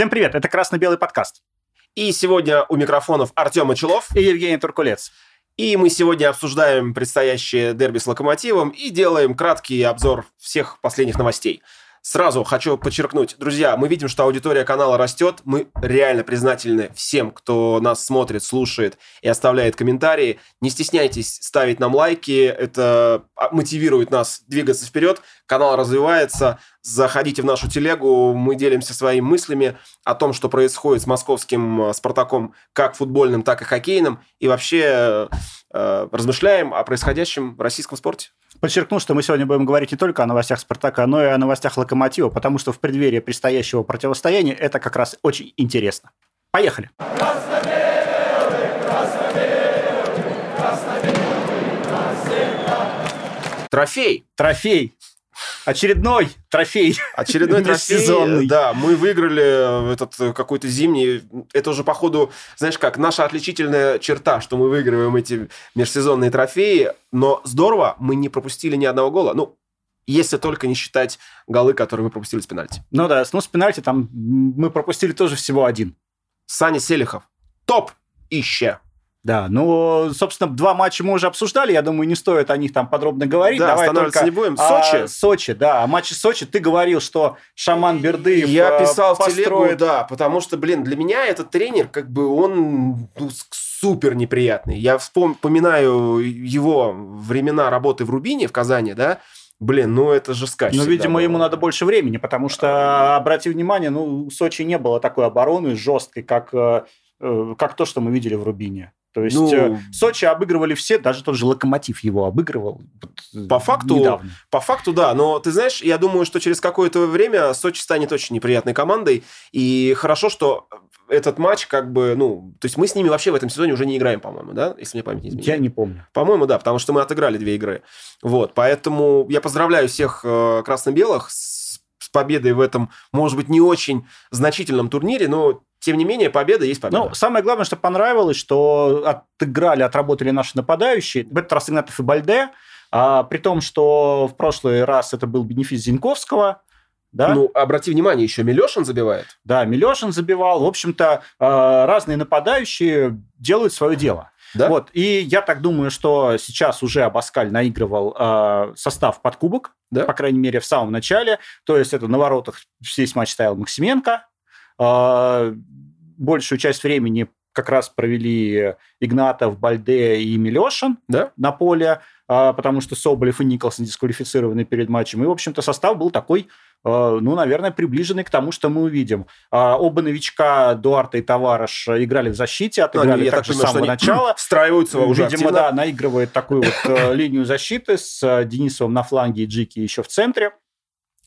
Всем привет, это «Красно-белый подкаст». И сегодня у микрофонов Артем Мочелов и Евгений Туркулец. И мы сегодня обсуждаем предстоящее дерби с «Локомотивом» и делаем краткий обзор всех последних новостей. Сразу хочу подчеркнуть, друзья, мы видим, что аудитория канала растет. Мы реально признательны всем, кто нас смотрит, слушает и оставляет комментарии. Не стесняйтесь ставить нам лайки, это а, мотивирует нас двигаться вперед. Канал развивается. Заходите в нашу телегу, мы делимся своими мыслями о том, что происходит с московским э, «Спартаком» как футбольным, так и хоккейным. И вообще э, размышляем о происходящем в российском спорте. Подчеркну, что мы сегодня будем говорить не только о новостях «Спартака», но и о новостях «Локомотива», потому что в преддверии предстоящего противостояния это как раз очень интересно. Поехали! Трофей. Трофей. Очередной трофей. Очередной трофей. Да, мы выиграли этот э, какой-то зимний. Это уже, походу, знаешь как, наша отличительная черта, что мы выигрываем эти межсезонные трофеи. Но здорово, мы не пропустили ни одного гола. Ну, если только не считать голы, которые мы пропустили с пенальти. Ну да, ну с пенальти там мы пропустили тоже всего один. Саня Селихов. Топ ище. Да, ну, собственно, два матча мы уже обсуждали, я думаю, не стоит о них там подробно говорить. Да, Давай только не будем. Сочи. А, Сочи, да, о матче Сочи ты говорил, что Шаман Бердыев Я э, писал построит... в телегу, да, потому что, блин, для меня этот тренер, как бы, он ну, супер неприятный. Я вспоминаю его времена работы в Рубине в Казани, да, Блин, ну это же скач. Ну, видимо, было. ему надо больше времени, потому что, обрати внимание, ну, в Сочи не было такой обороны жесткой, как, э, э, как то, что мы видели в Рубине. То есть ну, э, Сочи обыгрывали все, даже тот же Локомотив его обыгрывал. По факту, недавно. по факту, да. Но ты знаешь, я думаю, что через какое-то время Сочи станет очень неприятной командой. И хорошо, что этот матч как бы, ну, то есть мы с ними вообще в этом сезоне уже не играем, по-моему, да, если мне память не изменяет. Я не помню. По-моему, да, потому что мы отыграли две игры. Вот, поэтому я поздравляю всех э, красно-белых с победой в этом, может быть, не очень значительном турнире, но тем не менее, победа есть победа. Ну, самое главное, что понравилось, что отыграли, отработали наши нападающие. В этот раз Игнатов и Бальде. А, при том, что в прошлый раз это был бенефис Зинковского. Да? Ну, обрати внимание, еще Милешин забивает. Да, Милешин забивал. В общем-то, а, разные нападающие делают свое дело. Да? Вот. И я так думаю, что сейчас уже Абаскаль наигрывал э, состав под кубок, да? по крайней мере, в самом начале. То есть это на воротах весь матч стоял Максименко, большую часть времени как раз провели Игнатов, Бальде и Милешин да? на поле, а, потому что Соболев и Николсон дисквалифицированы перед матчем. И, в общем-то, состав был такой, а, ну, наверное, приближенный к тому, что мы увидим. Оба новичка, Дуарта и Товарыш, играли в защите, отыграли ну, так же с самого начала. Встраиваются уже Видимо, активно. да, наигрывает такую вот э, линию защиты с э, Денисовым на фланге и Джики еще в центре.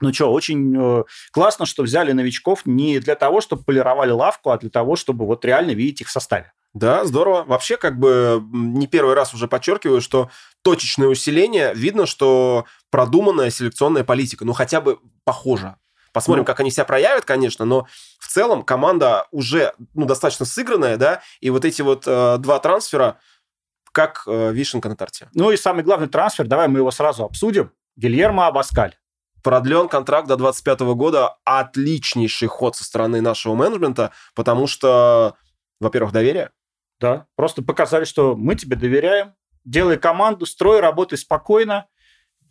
Ну что, очень э, классно, что взяли новичков не для того, чтобы полировали лавку, а для того, чтобы вот реально видеть их в составе. Да, здорово. Вообще, как бы не первый раз уже подчеркиваю, что точечное усиление, видно, что продуманная селекционная политика, ну хотя бы похожа. Посмотрим, ну, как они себя проявят, конечно, но в целом команда уже ну, достаточно сыгранная, да, и вот эти вот э, два трансфера, как э, вишенка на торте. Ну и самый главный трансфер, давай мы его сразу обсудим. Гильермо Абаскаль продлен контракт до 2025 года. Отличнейший ход со стороны нашего менеджмента, потому что, во-первых, доверие. Да, просто показали, что мы тебе доверяем, делай команду, строй, работай спокойно.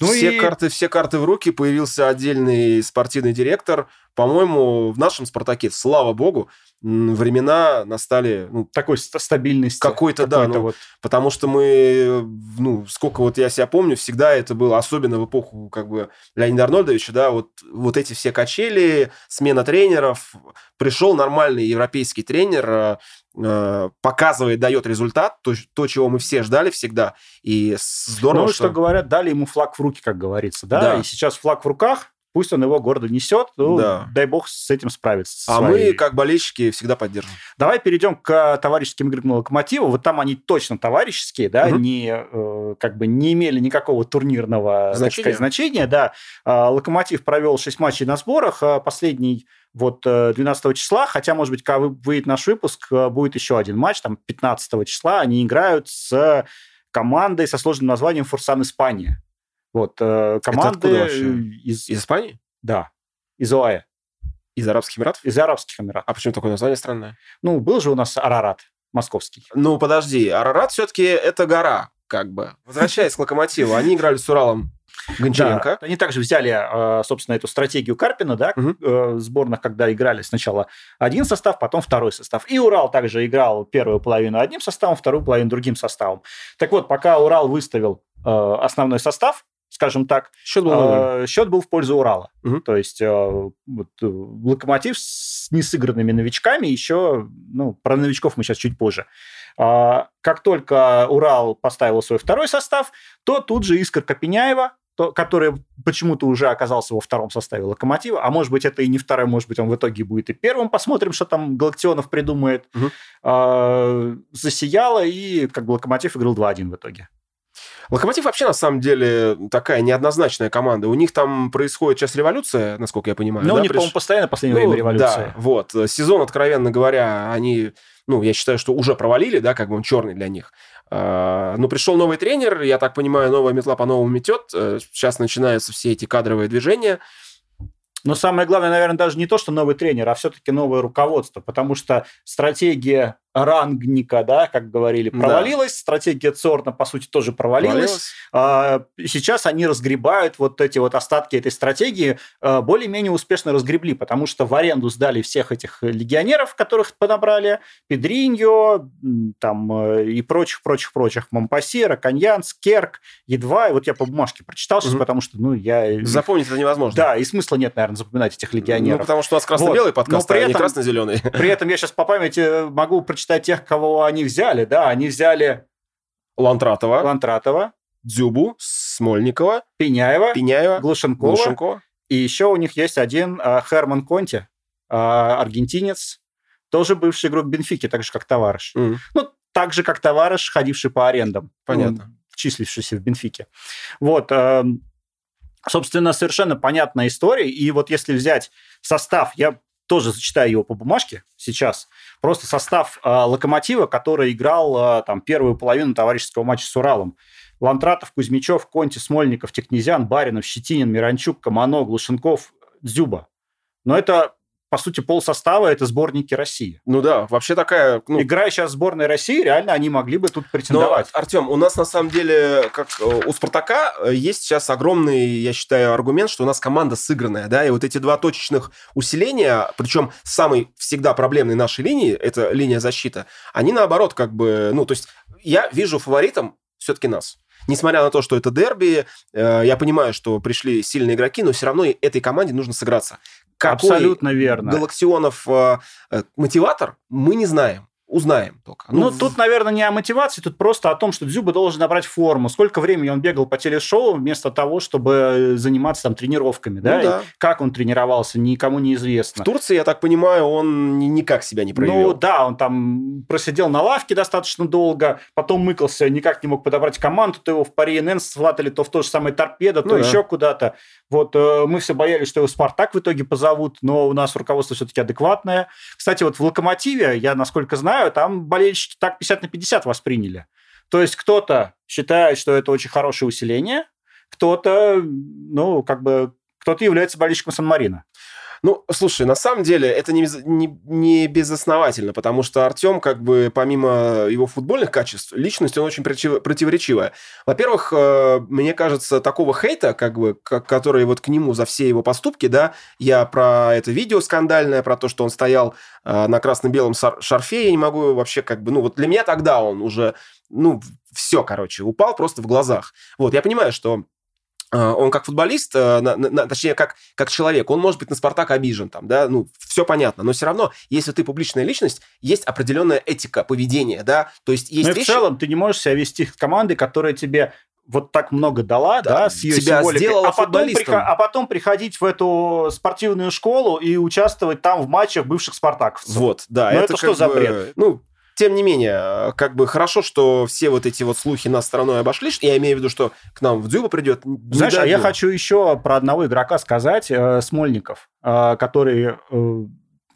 Ну все, и... карты, все карты в руки, появился отдельный спортивный директор. По-моему, в нашем «Спартаке», слава богу, времена настали... Ну, Такой стабильности. Какой-то, какой да. Ну, вот. Потому что мы, ну, сколько вот я себя помню, всегда это было, особенно в эпоху как бы Леонида Арнольдовича, да, вот, вот эти все качели, смена тренеров. Пришел нормальный европейский тренер, э, показывает, дает результат, то, то, чего мы все ждали всегда. И здорово, ну, что... что говорят, дали ему флаг в руки, как говорится, да? да. И сейчас флаг в руках, пусть он его городу несет, ну, да. дай бог с этим справиться. А своей... мы, как болельщики, всегда поддержим. Давай перейдем к товарищеским играм Локомотива. Вот там они точно товарищеские, да, угу. не, э, как бы не имели никакого турнирного значения. Сказать, значения да. А, Локомотив провел 6 матчей на сборах, а последний вот 12 э, числа, хотя, может быть, когда выйдет наш выпуск, э, будет еще один матч, там 15 числа, они играют с командой со сложным названием «Фурсан Испания». Вот, э, команды из... Из Испании? Да, из ОАЭ. Из Арабских Эмиратов? Из Арабских Эмиратов. А почему такое название странное? Ну, был же у нас Арарат московский. Ну, подожди, Арарат все-таки это гора, как бы. Возвращаясь к Локомотиву, они играли с Уралом Гончаренко. Да, они также взяли, э, собственно, эту стратегию Карпина, да, угу. сборных, когда играли сначала один состав, потом второй состав. И Урал также играл первую половину одним составом, вторую половину другим составом. Так вот, пока Урал выставил основной состав, скажем так, счет был, счет был в пользу Урала. Угу. То есть вот, локомотив с несыгранными новичками еще, ну, про новичков мы сейчас чуть позже. А, как только Урал поставил свой второй состав, то тут же Искра Копеняева то, который почему-то уже оказался во втором составе Локомотива, а может быть, это и не второй, может быть, он в итоге будет и первым. Посмотрим, что там Галактионов придумает. Угу. А, засияло, и как бы Локомотив играл 2-1 в итоге. Локомотив вообще, на самом деле, такая неоднозначная команда. У них там происходит сейчас революция, насколько я понимаю. Ну, да? у них, Приш... по-моему, постоянно в последнее ну, время революция. Да, вот. Сезон, откровенно говоря, они, ну, я считаю, что уже провалили, да, как бы он черный для них. А, ну, пришел новый тренер, я так понимаю, новая метла по-новому метет. Э, сейчас начинаются все эти кадровые движения. Но самое главное, наверное, даже не то, что новый тренер, а все-таки новое руководство, потому что стратегия рангника, да, как говорили, провалилась. Да. Стратегия Цорна, по сути, тоже провалилась. провалилась. Сейчас они разгребают вот эти вот остатки этой стратегии, а, более-менее успешно разгребли, потому что в аренду сдали всех этих легионеров, которых подобрали, Педриньо, там э, и прочих-прочих-прочих, Мампасира, Каньянс, Керк, едва. И вот я по бумажке прочитал сейчас, угу. потому что, ну, я... Запомнить это невозможно. Да, и смысла нет, наверное, запоминать этих легионеров. Ну, потому что у нас красно-белый вот. подкаст, при а этом, не красно-зеленый. При этом я сейчас по памяти могу прочитать считать тех, кого они взяли, да, они взяли Лантратова, Лантратова, Дзюбу, Смольникова, Пеняева, Пеняева Глушенкова, Глушенкова. И еще у них есть один а, Херман Конти, а, аргентинец, тоже бывший игрок Бенфики, так же, как товарищ. Mm. Ну, так же, как товарищ, ходивший по арендам. Понятно. Ну, числившийся в Бенфике. Вот. Э, собственно, совершенно понятная история. И вот если взять состав, я тоже зачитаю его по бумажке сейчас. Просто состав э, «Локомотива», который играл э, там первую половину товарищеского матча с Уралом. Лантратов, Кузьмичев, Конти, Смольников, Технезян, Баринов, Щетинин, Миранчук, Камано, Глушенков, Дзюба. Но это по сути, пол состава это сборники России. Ну да, вообще такая... Ну... Играя сейчас в сборной России, реально они могли бы тут претендовать. Но, Артем, у нас на самом деле, как э, у Спартака, э, есть сейчас огромный, я считаю, аргумент, что у нас команда сыгранная, да, и вот эти два точечных усиления, причем самой всегда проблемной нашей линии, это линия защиты, они наоборот как бы, ну, то есть я вижу фаворитом все-таки нас несмотря на то, что это дерби, э, я понимаю, что пришли сильные игроки, но все равно этой команде нужно сыграться. Какой Абсолютно верно. Галаксионов э, э, мотиватор, мы не знаем. Узнаем только. Ну, ну в... тут, наверное, не о мотивации, тут просто о том, что Дзюба должен набрать форму. Сколько времени он бегал по телешоу вместо того, чтобы заниматься там тренировками, да? Ну, да. как он тренировался, никому не известно. В Турции, я так понимаю, он никак себя не проявил. Ну да, он там просидел на лавке достаточно долго, потом мыкался, никак не мог подобрать команду, то его в Пари НН сватали то в то же самое торпедо, то ну, еще да. куда-то. Вот э, мы все боялись, что его Спартак в итоге позовут, но у нас руководство все-таки адекватное. Кстати, вот в Локомотиве, я насколько знаю, знаю, там болельщики так 50 на 50 восприняли. То есть кто-то считает, что это очень хорошее усиление, кто-то, ну, как бы, кто-то является болельщиком Сан-Марина. Ну, слушай, на самом деле это не, не, не безосновательно, потому что Артем, как бы, помимо его футбольных качеств, личность, он очень противоречивая. Во-первых, э, мне кажется, такого хейта, как бы, который вот к нему за все его поступки, да, я про это видео скандальное, про то, что он стоял э, на красно-белом шарфе, я не могу вообще, как бы, ну, вот для меня тогда он уже, ну, все, короче, упал просто в глазах. Вот, я понимаю, что он как футболист, э, на, на, точнее, как, как человек, он может быть на «Спартак» обижен, там, да, ну, все понятно, но все равно, если ты публичная личность, есть определенная этика поведения, да, то есть есть ну, вещи... в целом ты не можешь себя вести с командой, которая тебе вот так много дала, да, да с ее тебя символикой, а потом, приход, а потом приходить в эту спортивную школу и участвовать там в матчах бывших спартаковцев. Вот, да. Ну, это, это что за бред? Ну, тем не менее, как бы хорошо, что все вот эти вот слухи нас стороной обошли. Я имею в виду, что к нам в Дзюба придет. Знаешь, а я хочу еще про одного игрока сказать, э, Смольников, э, который, э,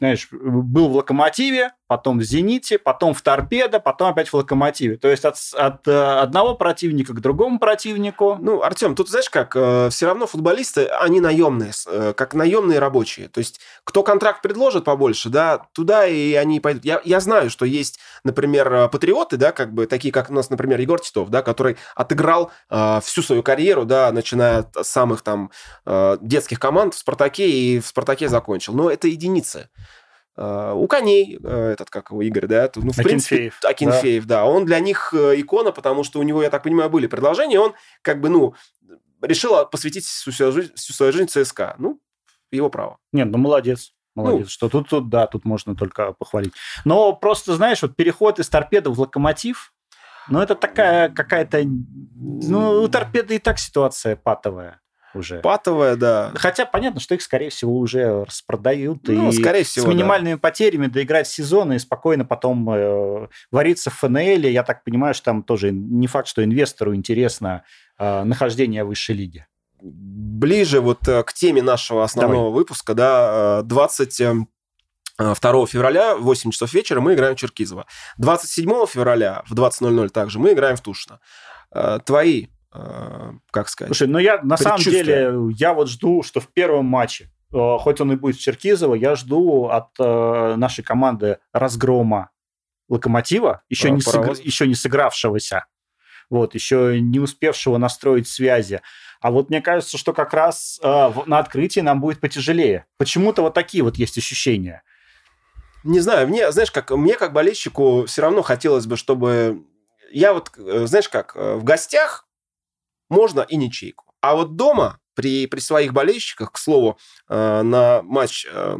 знаешь, был в Локомотиве, потом в «Зените», потом в «Торпедо», потом опять в «Локомотиве». То есть от, от э, одного противника к другому противнику. Ну, Артем, тут знаешь как, э, все равно футболисты, они наемные, э, как наемные рабочие. То есть кто контракт предложит побольше, да, туда и они пойдут. Я, я знаю, что есть, например, патриоты, да, как бы такие, как у нас, например, Егор Титов, да, который отыграл э, всю свою карьеру, да, начиная от самых там э, детских команд в «Спартаке» и в «Спартаке» закончил. Но это единицы. Uh, у коней, uh, этот, как его, Игорь, да, ну, в Акинфеев. принципе, Акинфеев, да. да. Он для них э, икона, потому что у него, я так понимаю, были предложения, он как бы, ну, решил посвятить всю свою жизнь, всю свою жизнь ЦСКА. Ну, его право. Нет, ну, молодец. Молодец, ну, что тут, тут, да, тут можно только похвалить. Но просто, знаешь, вот переход из торпеды в локомотив, ну, это такая какая-то... Ну, у торпеды и так ситуация патовая уже. Патовая, да. Хотя понятно, что их, скорее всего, уже распродают. Ну, и скорее всего, С минимальными да. потерями доиграть сезон и спокойно потом э, вариться в ФНЛ. Я так понимаю, что там тоже не факт, что инвестору интересно э, нахождение высшей лиге. Ближе вот э, к теме нашего основного Давай. выпуска, да, 20 2 февраля в 8 часов вечера мы играем в Черкизово. 27 февраля в 20.00 также мы играем в Тушино. Э, твои Э, как сказать. Слушай, ну я на самом деле, я вот жду, что в первом матче, э, хоть он и будет в Черкизово, я жду от э, нашей команды разгрома Локомотива, еще, а, не, сыгр... еще не сыгравшегося, вот, еще не успевшего настроить связи. А вот мне кажется, что как раз э, на открытии нам будет потяжелее. Почему-то вот такие вот есть ощущения. Не знаю, мне, знаешь, как мне как болельщику все равно хотелось бы, чтобы я вот, знаешь, как в гостях можно и ничейку. А вот дома при, при своих болельщиках, к слову, э, на матч э,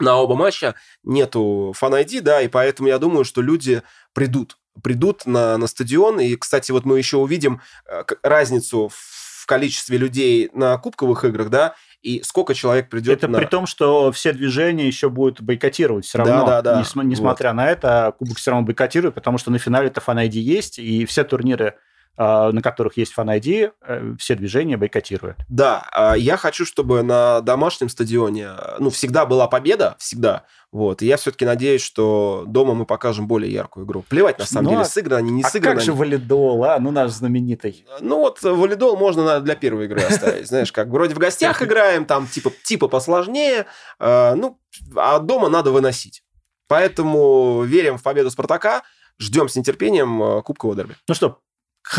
на оба матча нету фан да, и поэтому я думаю, что люди придут, придут на, на стадион. И, кстати, вот мы еще увидим э, разницу в количестве людей на кубковых играх, да, и сколько человек придет Это на... при том, что все движения еще будут бойкотировать все равно. Да, да, да. Несмотря вот. на это, кубок все равно бойкотирует, потому что на финале-то фан есть, и все турниры на которых есть фан э, все движения бойкотируют. Да, а, я хочу, чтобы на домашнем стадионе, ну, всегда была победа, всегда. Вот, и я все-таки надеюсь, что дома мы покажем более яркую игру. Плевать, на самом ну, деле, а сыграно они, не а сыграно. как же валидол, а? Ну, наш знаменитый. Ну, вот валидол можно для первой игры оставить. Знаешь, как вроде в гостях играем, там типа, типа посложнее, ну, а дома надо выносить. Поэтому верим в победу Спартака, ждем с нетерпением Кубкового дерби. Ну что,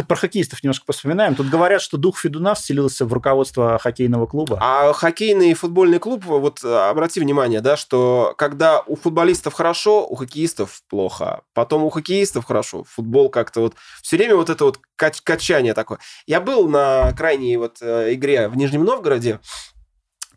про хоккеистов немножко вспоминаем. Тут говорят, что дух Федуна вселился в руководство хоккейного клуба. А хоккейный футбольный клуб, вот обрати внимание, да, что когда у футболистов хорошо, у хоккеистов плохо. Потом у хоккеистов хорошо, футбол как-то вот... Все время вот это вот качание такое. Я был на крайней вот э, игре в Нижнем Новгороде,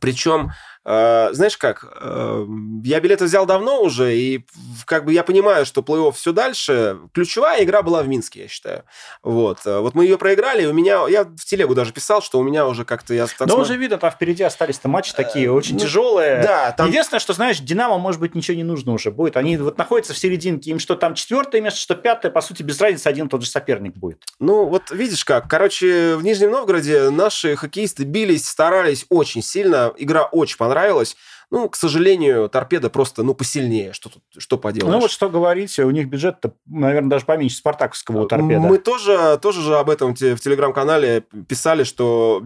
причем знаешь как, uh, я билеты взял давно уже, и как бы я понимаю, что плей-офф все дальше. Ключевая игра была в Минске, я считаю. Вот. Uh, вот мы ее проиграли, у меня, я в телегу даже писал, что у меня уже как-то... Я, так да смотр... уже видно, там впереди остались-то матчи такие, очень ну, тяжелые. Да. Там... Единственное, что, знаешь, Динамо, может быть, ничего не нужно уже будет. Они вот находятся в серединке, им что там четвертое место, что пятое, по сути, без разницы, один тот же соперник будет. Ну, вот видишь как. Короче, в Нижнем Новгороде наши хоккеисты бились, старались очень сильно. Игра очень понравилась понравилось. Ну, к сожалению, торпеда просто, ну, посильнее. Что тут, что поделаешь? Ну, вот что говорить, у них бюджет, наверное, даже поменьше спартаковского у торпеда. Мы тоже, тоже же об этом в телеграм-канале писали, что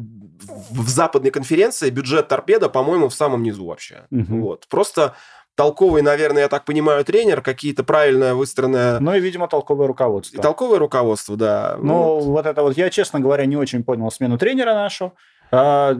в западной конференции бюджет торпеда, по-моему, в самом низу вообще. Угу. Вот. Просто толковый, наверное, я так понимаю, тренер, какие-то правильно выстроенные... Ну и, видимо, толковое руководство. И толковое руководство, да. Ну, вот. вот это вот, я, честно говоря, не очень понял смену тренера нашу. А,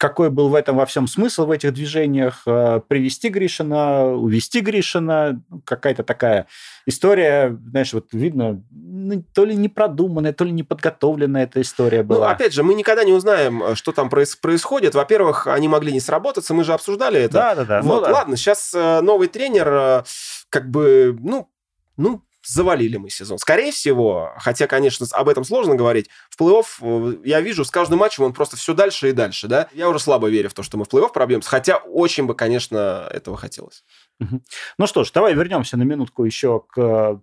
какой был в этом во всем смысл в этих движениях, а, привести Гришина, увести Гришина, ну, какая-то такая история, знаешь, вот видно, ну, то ли непродуманная, то ли неподготовленная эта история была. Ну, опять же, мы никогда не узнаем, что там происходит. Во-первых, они могли не сработаться, мы же обсуждали это. Да-да-да. Вот, ну, да. ладно, сейчас э, новый тренер, э, как бы, ну, ну, завалили мы сезон. Скорее всего, хотя, конечно, об этом сложно говорить, в плей-офф э, я вижу с каждым матчем он просто все дальше и дальше, да. Я уже слабо верю в то, что мы в плей-офф пробьемся, хотя очень бы, конечно, этого хотелось. Ну что ж, давай вернемся на минутку еще к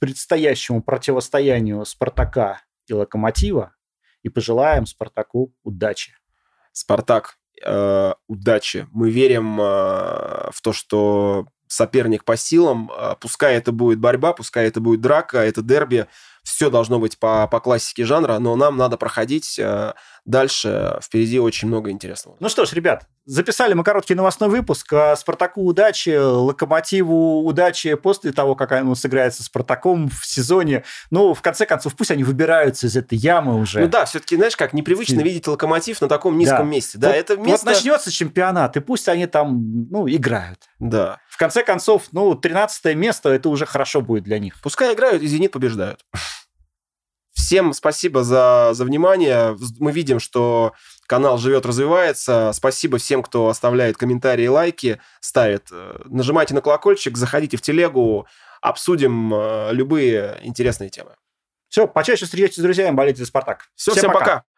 предстоящему противостоянию Спартака и Локомотива и пожелаем Спартаку удачи. Спартак, э, удачи. Мы верим э, в то, что соперник по силам. А, пускай это будет борьба, пускай это будет драка, это дерби. Все должно быть по, по классике жанра, но нам надо проходить э, дальше. Впереди очень много интересного. Ну что ж, ребят, записали мы короткий новостной выпуск. А Спартаку удачи, Локомотиву удачи после того, как он сыграет со Спартаком в сезоне. Ну, в конце концов, пусть они выбираются из этой ямы уже. Ну да, все-таки, знаешь, как непривычно видеть Локомотив на таком низком да. месте. Да, вот, это место... вот начнется чемпионат, и пусть они там, ну, играют. Да. В конце концов, ну, 13 место, это уже хорошо будет для них. Пускай играют, и «Зенит» побеждают. Всем спасибо за, за внимание. Мы видим, что канал живет, развивается. Спасибо всем, кто оставляет комментарии, лайки, ставит. Э, нажимайте на колокольчик, заходите в телегу, обсудим э, любые интересные темы. Все, почаще встречайтесь с друзьями, болейте за «Спартак». Все, всем, всем пока. пока.